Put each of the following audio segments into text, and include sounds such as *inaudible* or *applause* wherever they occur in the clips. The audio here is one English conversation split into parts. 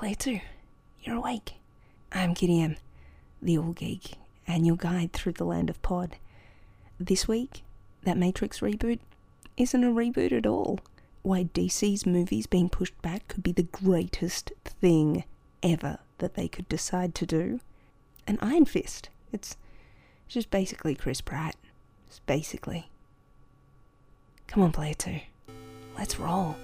Player 2, you're awake. I'm M, the All Geek, and your guide through the land of pod. This week, that Matrix reboot isn't a reboot at all. Why DC's movies being pushed back could be the greatest thing ever that they could decide to do. An Iron Fist. It's just basically Chris Pratt. Just basically. Come on, Player 2. Let's roll.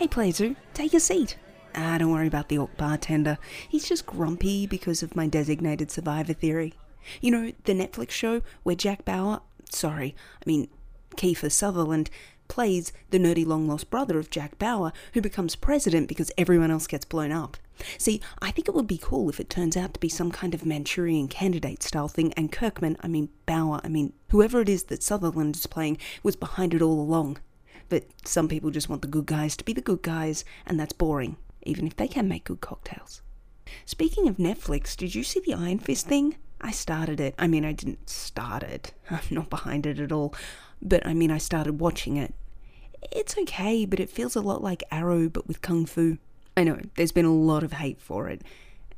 Hey, Plazu, take a seat. Ah, don't worry about the orc bartender. He's just grumpy because of my designated survivor theory. You know, the Netflix show where Jack Bauer, sorry, I mean, Kiefer Sutherland, plays the nerdy long lost brother of Jack Bauer, who becomes president because everyone else gets blown up. See, I think it would be cool if it turns out to be some kind of Manchurian candidate style thing, and Kirkman, I mean, Bauer, I mean, whoever it is that Sutherland is playing, was behind it all along. But some people just want the good guys to be the good guys, and that's boring, even if they can make good cocktails. Speaking of Netflix, did you see the Iron Fist thing? I started it. I mean, I didn't start it. *laughs* I'm not behind it at all. But I mean, I started watching it. It's okay, but it feels a lot like Arrow, but with Kung Fu. I know, there's been a lot of hate for it.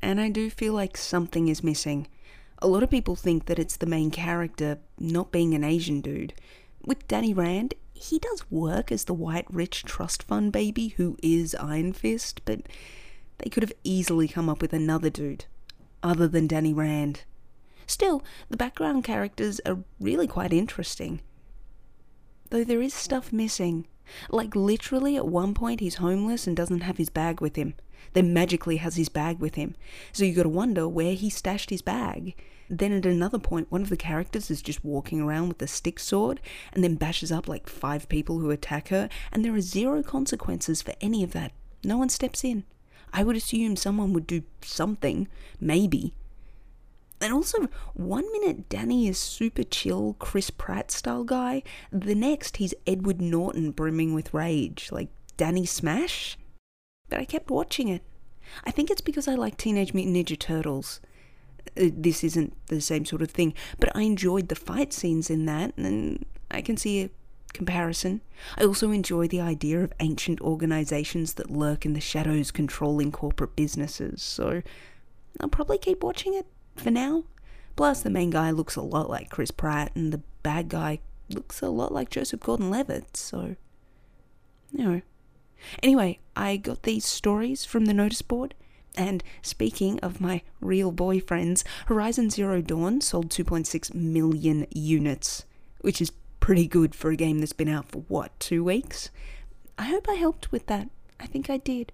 And I do feel like something is missing. A lot of people think that it's the main character not being an Asian dude. With Danny Rand, he does work as the white rich trust fund baby who is Iron Fist, but they could have easily come up with another dude other than Danny Rand. Still, the background characters are really quite interesting. Though there is stuff missing. Like, literally, at one point, he's homeless and doesn't have his bag with him. Then magically has his bag with him. So you gotta wonder where he stashed his bag. Then at another point, one of the characters is just walking around with a stick sword and then bashes up like five people who attack her, and there are zero consequences for any of that. No one steps in. I would assume someone would do something, maybe. And also, one minute Danny is super chill, Chris Pratt style guy, the next he's Edward Norton brimming with rage, like Danny Smash. But I kept watching it. I think it's because I like Teenage Mutant Ninja Turtles. Uh, this isn't the same sort of thing, but I enjoyed the fight scenes in that, and I can see a comparison. I also enjoy the idea of ancient organizations that lurk in the shadows controlling corporate businesses, so I'll probably keep watching it for now. Plus, the main guy looks a lot like Chris Pratt, and the bad guy looks a lot like Joseph Gordon Levitt, so. You know. Anyway, I got these stories from the notice board, and speaking of my real boyfriends, Horizon Zero Dawn sold 2.6 million units, which is pretty good for a game that's been out for what, two weeks? I hope I helped with that. I think I did.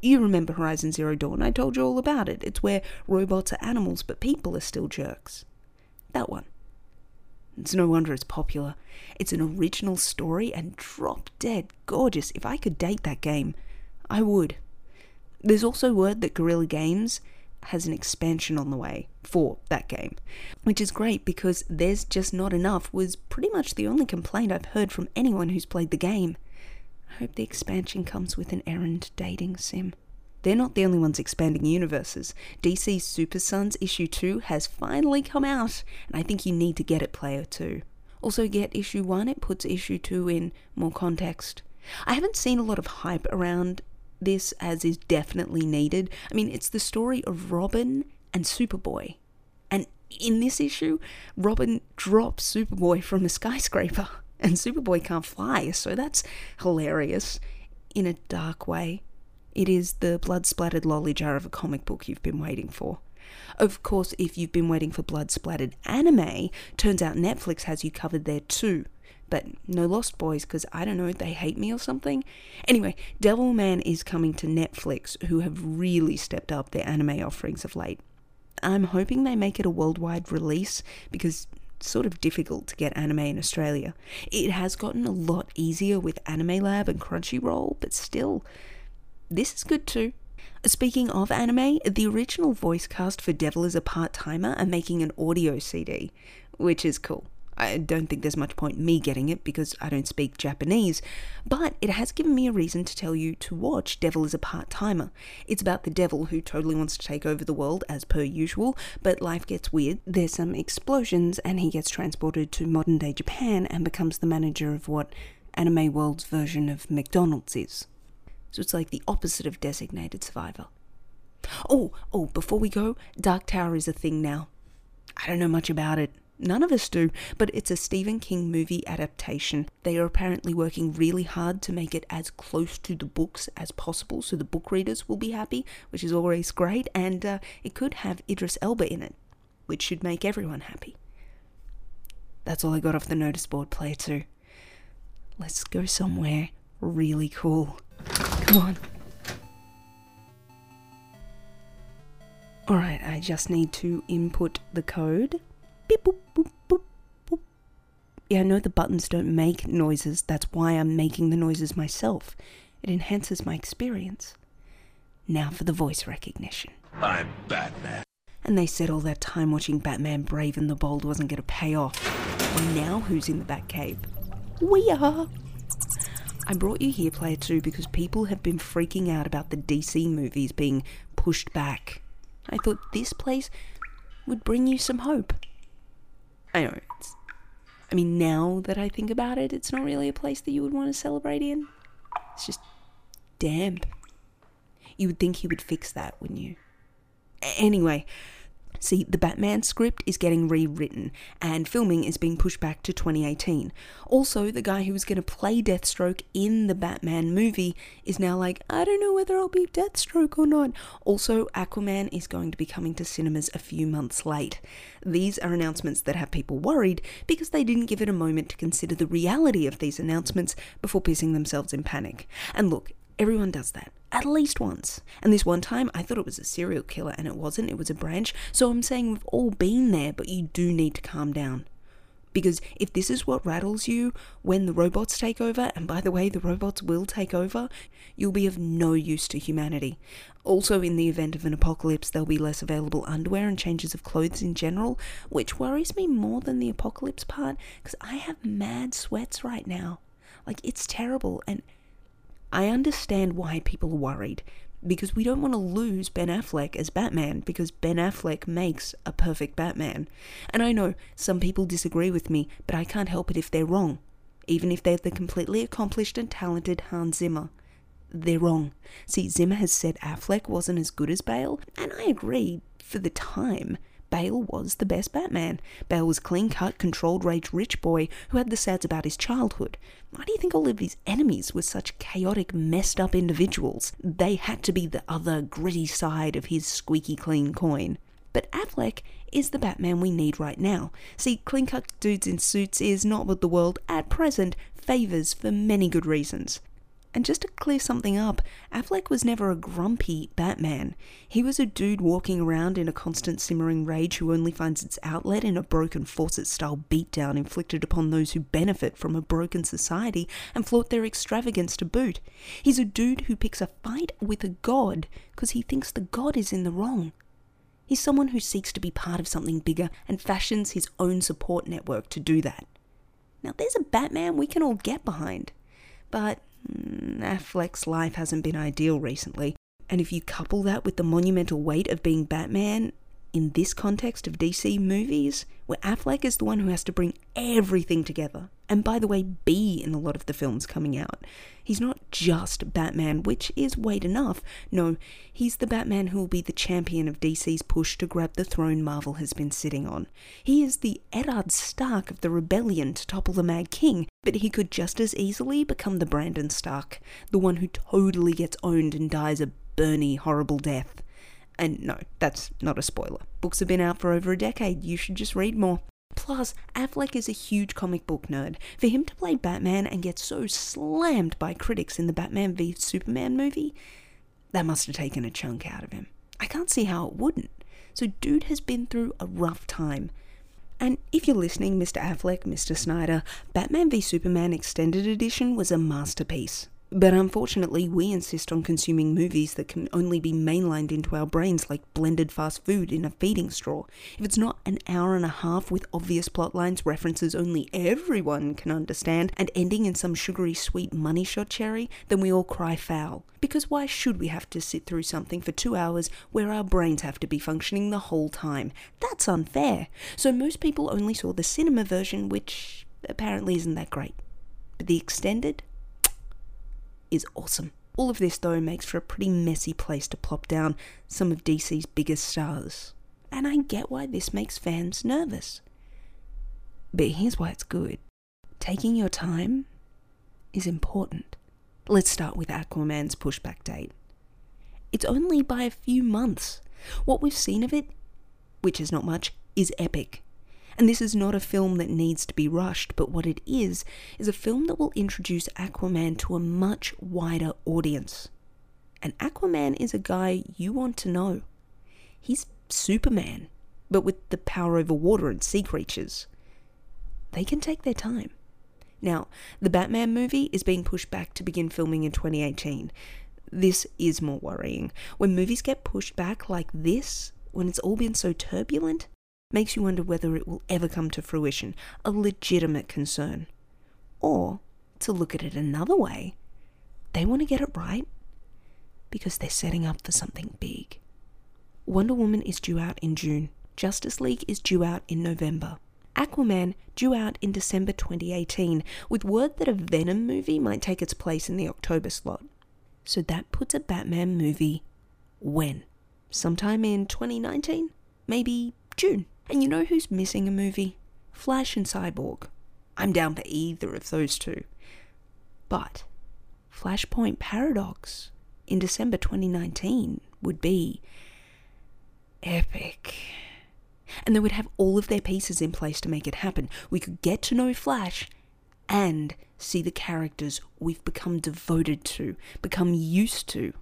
You remember Horizon Zero Dawn? I told you all about it. It's where robots are animals, but people are still jerks. That one. It's no wonder it's popular. It's an original story and drop dead gorgeous. If I could date that game, I would. There's also word that Guerrilla Games has an expansion on the way for that game, which is great because there's just not enough, was pretty much the only complaint I've heard from anyone who's played the game. I hope the expansion comes with an errand dating sim. They're not the only ones expanding universes. DC's Super Sons issue 2 has finally come out, and I think you need to get it, player 2. Also, get issue 1, it puts issue 2 in more context. I haven't seen a lot of hype around this as is definitely needed. I mean, it's the story of Robin and Superboy. And in this issue, Robin drops Superboy from a skyscraper, *laughs* and Superboy can't fly, so that's hilarious in a dark way. It is the blood splattered lolly jar of a comic book you've been waiting for. Of course, if you've been waiting for blood splattered anime, turns out Netflix has you covered there too. But no Lost Boys, because I don't know, they hate me or something. Anyway, Devilman is coming to Netflix, who have really stepped up their anime offerings of late. I'm hoping they make it a worldwide release because it's sort of difficult to get anime in Australia. It has gotten a lot easier with Anime Lab and Crunchyroll, but still, this is good too. Speaking of anime, the original voice cast for Devil is a Part Timer are making an audio CD, which is cool. I don't think there's much point me getting it because I don't speak Japanese, but it has given me a reason to tell you to watch Devil is a Part Timer. It's about the devil who totally wants to take over the world as per usual, but life gets weird. There's some explosions, and he gets transported to modern day Japan and becomes the manager of what Anime World's version of McDonald's is. So it's like the opposite of Designated Survivor. Oh, oh, before we go, Dark Tower is a thing now. I don't know much about it. None of us do, but it's a Stephen King movie adaptation. They are apparently working really hard to make it as close to the books as possible so the book readers will be happy, which is always great, and uh, it could have Idris Elba in it, which should make everyone happy. That's all I got off the notice board, player two. Let's go somewhere really cool. Come on. Alright, I just need to input the code. Beep boop boop boop boop. Yeah, I know the buttons don't make noises, that's why I'm making the noises myself. It enhances my experience. Now for the voice recognition. I'm Batman. And they said all that time watching Batman Brave and the Bold wasn't going to pay off. Well, now who's in the Batcave? We are! I brought you here, Player 2, because people have been freaking out about the DC movies being pushed back. I thought this place would bring you some hope. I know, it's, I mean, now that I think about it, it's not really a place that you would want to celebrate in. It's just damp. You would think he would fix that, wouldn't you? Anyway, see, the Batman script is getting rewritten, and filming is being pushed back to 2018. Also, the guy who was going to play Deathstroke in the Batman movie is now like, I don't know whether I'll be Deathstroke or not. Also, Aquaman is going to be coming to cinemas a few months late. These are announcements that have people worried because they didn't give it a moment to consider the reality of these announcements before pissing themselves in panic. And look, Everyone does that. At least once. And this one time, I thought it was a serial killer, and it wasn't. It was a branch. So I'm saying we've all been there, but you do need to calm down. Because if this is what rattles you when the robots take over, and by the way, the robots will take over, you'll be of no use to humanity. Also, in the event of an apocalypse, there'll be less available underwear and changes of clothes in general, which worries me more than the apocalypse part, because I have mad sweats right now. Like, it's terrible, and I understand why people are worried because we don't want to lose Ben Affleck as Batman because Ben Affleck makes a perfect Batman. And I know some people disagree with me, but I can't help it if they're wrong. Even if they're the completely accomplished and talented Hans Zimmer. They're wrong. See, Zimmer has said Affleck wasn't as good as Bale, and I agree for the time. Bale was the best Batman. Bale was clean cut, controlled rage rich boy who had the sads about his childhood. Why do you think all of his enemies were such chaotic, messed up individuals? They had to be the other gritty side of his squeaky clean coin. But Affleck is the Batman we need right now. See, clean cut dudes in suits is not what the world, at present, favours for many good reasons. And just to clear something up, Affleck was never a grumpy Batman. He was a dude walking around in a constant simmering rage who only finds its outlet in a broken faucet style beatdown inflicted upon those who benefit from a broken society and flaunt their extravagance to boot. He's a dude who picks a fight with a god because he thinks the god is in the wrong. He's someone who seeks to be part of something bigger and fashions his own support network to do that. Now, there's a Batman we can all get behind. But Affleck's life hasn't been ideal recently. And if you couple that with the monumental weight of being Batman in this context of DC movies, where Affleck is the one who has to bring everything together, and by the way, be in a lot of the films coming out. He's not just Batman, which is weight enough. No, he's the Batman who will be the champion of DC's push to grab the throne Marvel has been sitting on. He is the Eddard Stark of the rebellion to topple the Mad King, but he could just as easily become the Brandon Stark, the one who totally gets owned and dies a Bernie horrible death. And no, that's not a spoiler. Books have been out for over a decade, you should just read more. Plus, Affleck is a huge comic book nerd. For him to play Batman and get so slammed by critics in the Batman v Superman movie, that must have taken a chunk out of him. I can't see how it wouldn't. So, dude has been through a rough time. And if you're listening, Mr. Affleck, Mr. Snyder, Batman v Superman Extended Edition was a masterpiece. But unfortunately, we insist on consuming movies that can only be mainlined into our brains like blended fast food in a feeding straw. If it's not an hour and a half with obvious plot lines, references only everyone can understand, and ending in some sugary sweet money shot cherry, then we all cry foul. Because why should we have to sit through something for two hours where our brains have to be functioning the whole time? That's unfair. So most people only saw the cinema version, which apparently isn't that great. But the extended? Is awesome. All of this, though, makes for a pretty messy place to plop down some of DC's biggest stars. And I get why this makes fans nervous. But here's why it's good taking your time is important. Let's start with Aquaman's pushback date. It's only by a few months. What we've seen of it, which is not much, is epic. And this is not a film that needs to be rushed, but what it is, is a film that will introduce Aquaman to a much wider audience. And Aquaman is a guy you want to know. He's Superman, but with the power over water and sea creatures. They can take their time. Now, the Batman movie is being pushed back to begin filming in 2018. This is more worrying. When movies get pushed back like this, when it's all been so turbulent, makes you wonder whether it will ever come to fruition, a legitimate concern. Or, to look at it another way, they want to get it right because they're setting up for something big. Wonder Woman is due out in June, Justice League is due out in November. Aquaman due out in December 2018, with word that a Venom movie might take its place in the October slot. So that puts a Batman movie when? Sometime in 2019? Maybe June? And you know who's missing a movie? Flash and Cyborg. I'm down for either of those two. But Flashpoint Paradox in December 2019 would be epic. And they would have all of their pieces in place to make it happen. We could get to know Flash and see the characters we've become devoted to, become used to,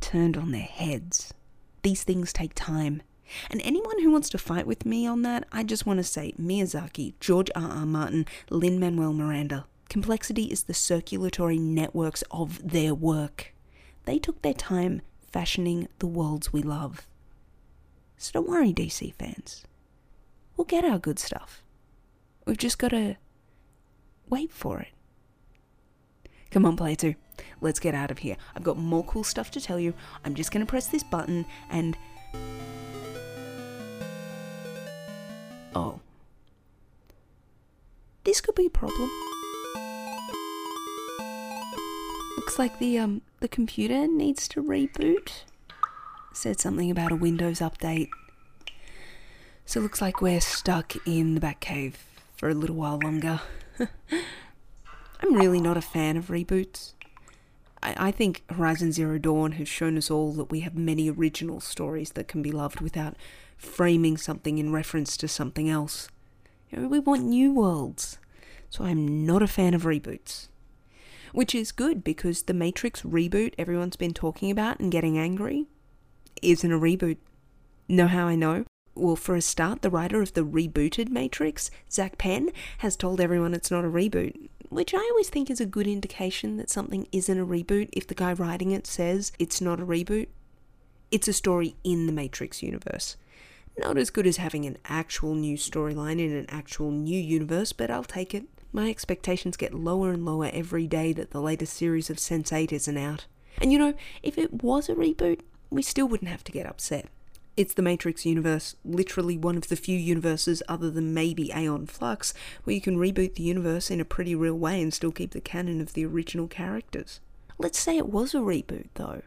turned on their heads. These things take time. And anyone who wants to fight with me on that, I just want to say Miyazaki, George R. R. Martin, Lin Manuel Miranda. Complexity is the circulatory networks of their work. They took their time fashioning the worlds we love. So don't worry, DC fans. We'll get our good stuff. We've just got to wait for it. Come on, 2. Let's get out of here. I've got more cool stuff to tell you. I'm just going to press this button and Oh. This could be a problem. Looks like the um the computer needs to reboot. Said something about a Windows update. So it looks like we're stuck in the Batcave for a little while longer. *laughs* I'm really not a fan of reboots. I, I think Horizon Zero Dawn has shown us all that we have many original stories that can be loved without framing something in reference to something else. You know, we want new worlds. So I'm not a fan of reboots. Which is good because the Matrix reboot everyone's been talking about and getting angry isn't a reboot. Know how I know? Well, for a start, the writer of the rebooted Matrix, Zak Penn, has told everyone it's not a reboot, which I always think is a good indication that something isn't a reboot if the guy writing it says it's not a reboot. It's a story in the Matrix universe. Not as good as having an actual new storyline in an actual new universe, but I'll take it. My expectations get lower and lower every day that the latest series of Sense8 isn't out. And you know, if it was a reboot, we still wouldn't have to get upset. It's the Matrix universe, literally one of the few universes other than maybe Aeon Flux, where you can reboot the universe in a pretty real way and still keep the canon of the original characters. Let's say it was a reboot, though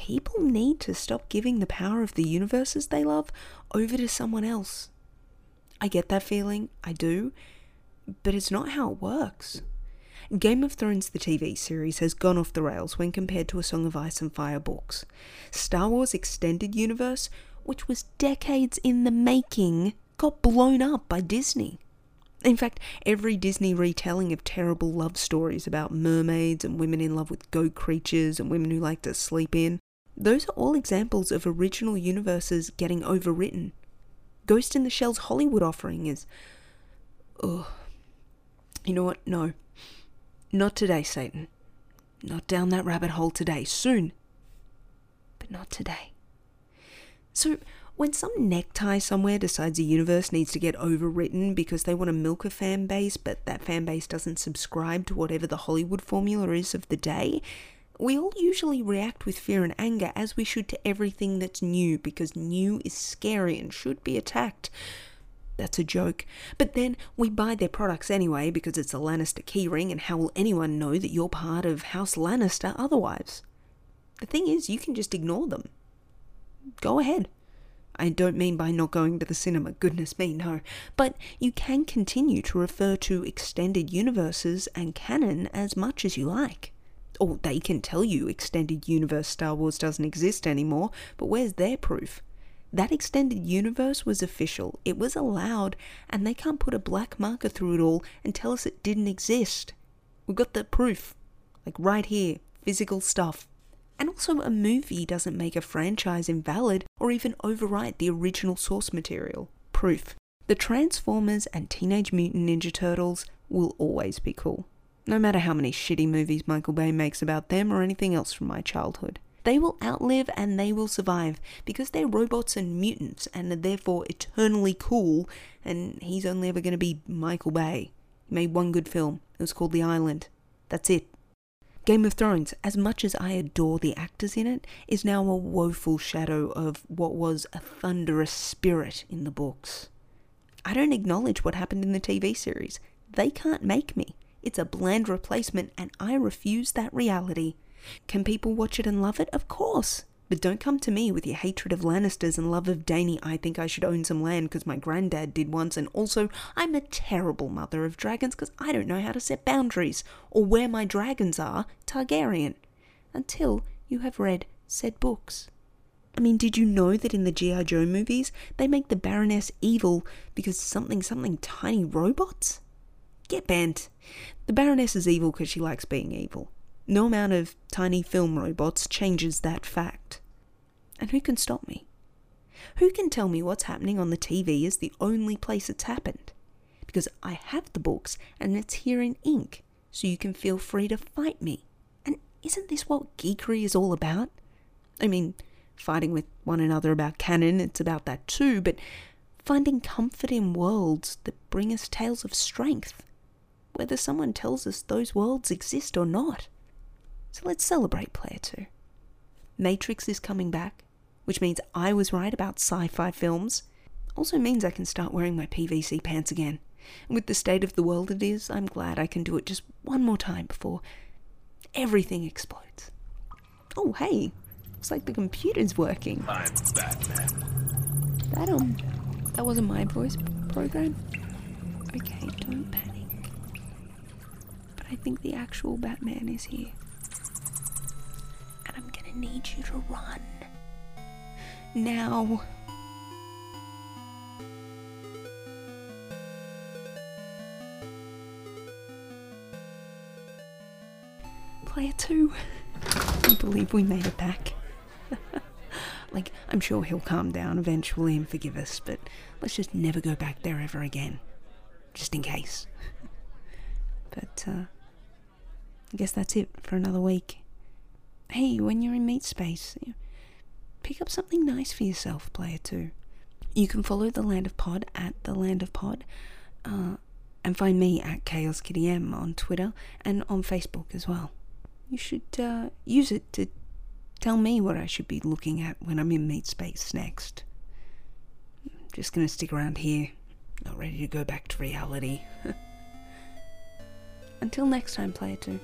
people need to stop giving the power of the universes they love over to someone else. I get that feeling, I do, but it's not how it works. Game of Thrones, the TV series, has gone off the rails when compared to A Song of Ice and Fire books. Star Wars Extended Universe, which was decades in the making, got blown up by Disney. In fact, every Disney retelling of terrible love stories about mermaids and women in love with goat creatures and women who like to sleep in those are all examples of original universes getting overwritten. Ghost in the Shell's Hollywood offering is. Ugh. You know what? No. Not today, Satan. Not down that rabbit hole today. Soon. But not today. So, when some necktie somewhere decides a universe needs to get overwritten because they want to milk a fan base, but that fan base doesn't subscribe to whatever the Hollywood formula is of the day, we all usually react with fear and anger as we should to everything that's new because new is scary and should be attacked. That's a joke. But then we buy their products anyway because it's a Lannister keyring, and how will anyone know that you're part of House Lannister otherwise? The thing is, you can just ignore them. Go ahead. I don't mean by not going to the cinema, goodness me, no. But you can continue to refer to extended universes and canon as much as you like. Or they can tell you extended universe Star Wars doesn't exist anymore, but where's their proof? That extended universe was official, it was allowed, and they can't put a black marker through it all and tell us it didn't exist. We've got the proof, like right here, physical stuff. And also, a movie doesn't make a franchise invalid or even overwrite the original source material. Proof. The Transformers and Teenage Mutant Ninja Turtles will always be cool. No matter how many shitty movies Michael Bay makes about them or anything else from my childhood. They will outlive and they will survive because they're robots and mutants and are therefore eternally cool. And he's only ever going to be Michael Bay. He made one good film. It was called The Island. That's it. Game of Thrones, as much as I adore the actors in it, is now a woeful shadow of what was a thunderous spirit in the books. I don't acknowledge what happened in the TV series. They can't make me. It's a bland replacement, and I refuse that reality. Can people watch it and love it? Of course. But don't come to me with your hatred of Lannisters and love of Dany. I think I should own some land because my granddad did once, and also I'm a terrible mother of dragons because I don't know how to set boundaries or where my dragons are, Targaryen. Until you have read said books. I mean, did you know that in the G.I. Joe movies, they make the Baroness evil because something something tiny robots? Get bent. The Baroness is evil because she likes being evil. No amount of tiny film robots changes that fact. And who can stop me? Who can tell me what's happening on the TV is the only place it's happened? Because I have the books and it's here in ink, so you can feel free to fight me. And isn't this what geekery is all about? I mean, fighting with one another about canon, it's about that too, but finding comfort in worlds that bring us tales of strength, whether someone tells us those worlds exist or not. So let's celebrate Player 2. Matrix is coming back, which means I was right about sci fi films. Also means I can start wearing my PVC pants again. And with the state of the world it is, I'm glad I can do it just one more time before everything explodes. Oh, hey, looks like the computer's working. I'm Batman. That, um, that wasn't my voice program? Okay, don't panic. I think the actual Batman is here and I'm gonna need you to run. Now. Player 2. I believe we made it back. *laughs* like, I'm sure he'll calm down eventually and forgive us, but let's just never go back there ever again. Just in case. *laughs* but, uh, I guess that's it for another week hey, when you're in meat space, pick up something nice for yourself, player two. You can follow the Land of Pod at the Land of Pod, uh, and find me at Chaos Kitty M on Twitter and on Facebook as well. You should uh, use it to tell me what I should be looking at when I'm in meat space next. Just gonna stick around here, not ready to go back to reality. *laughs* Until next time, player two.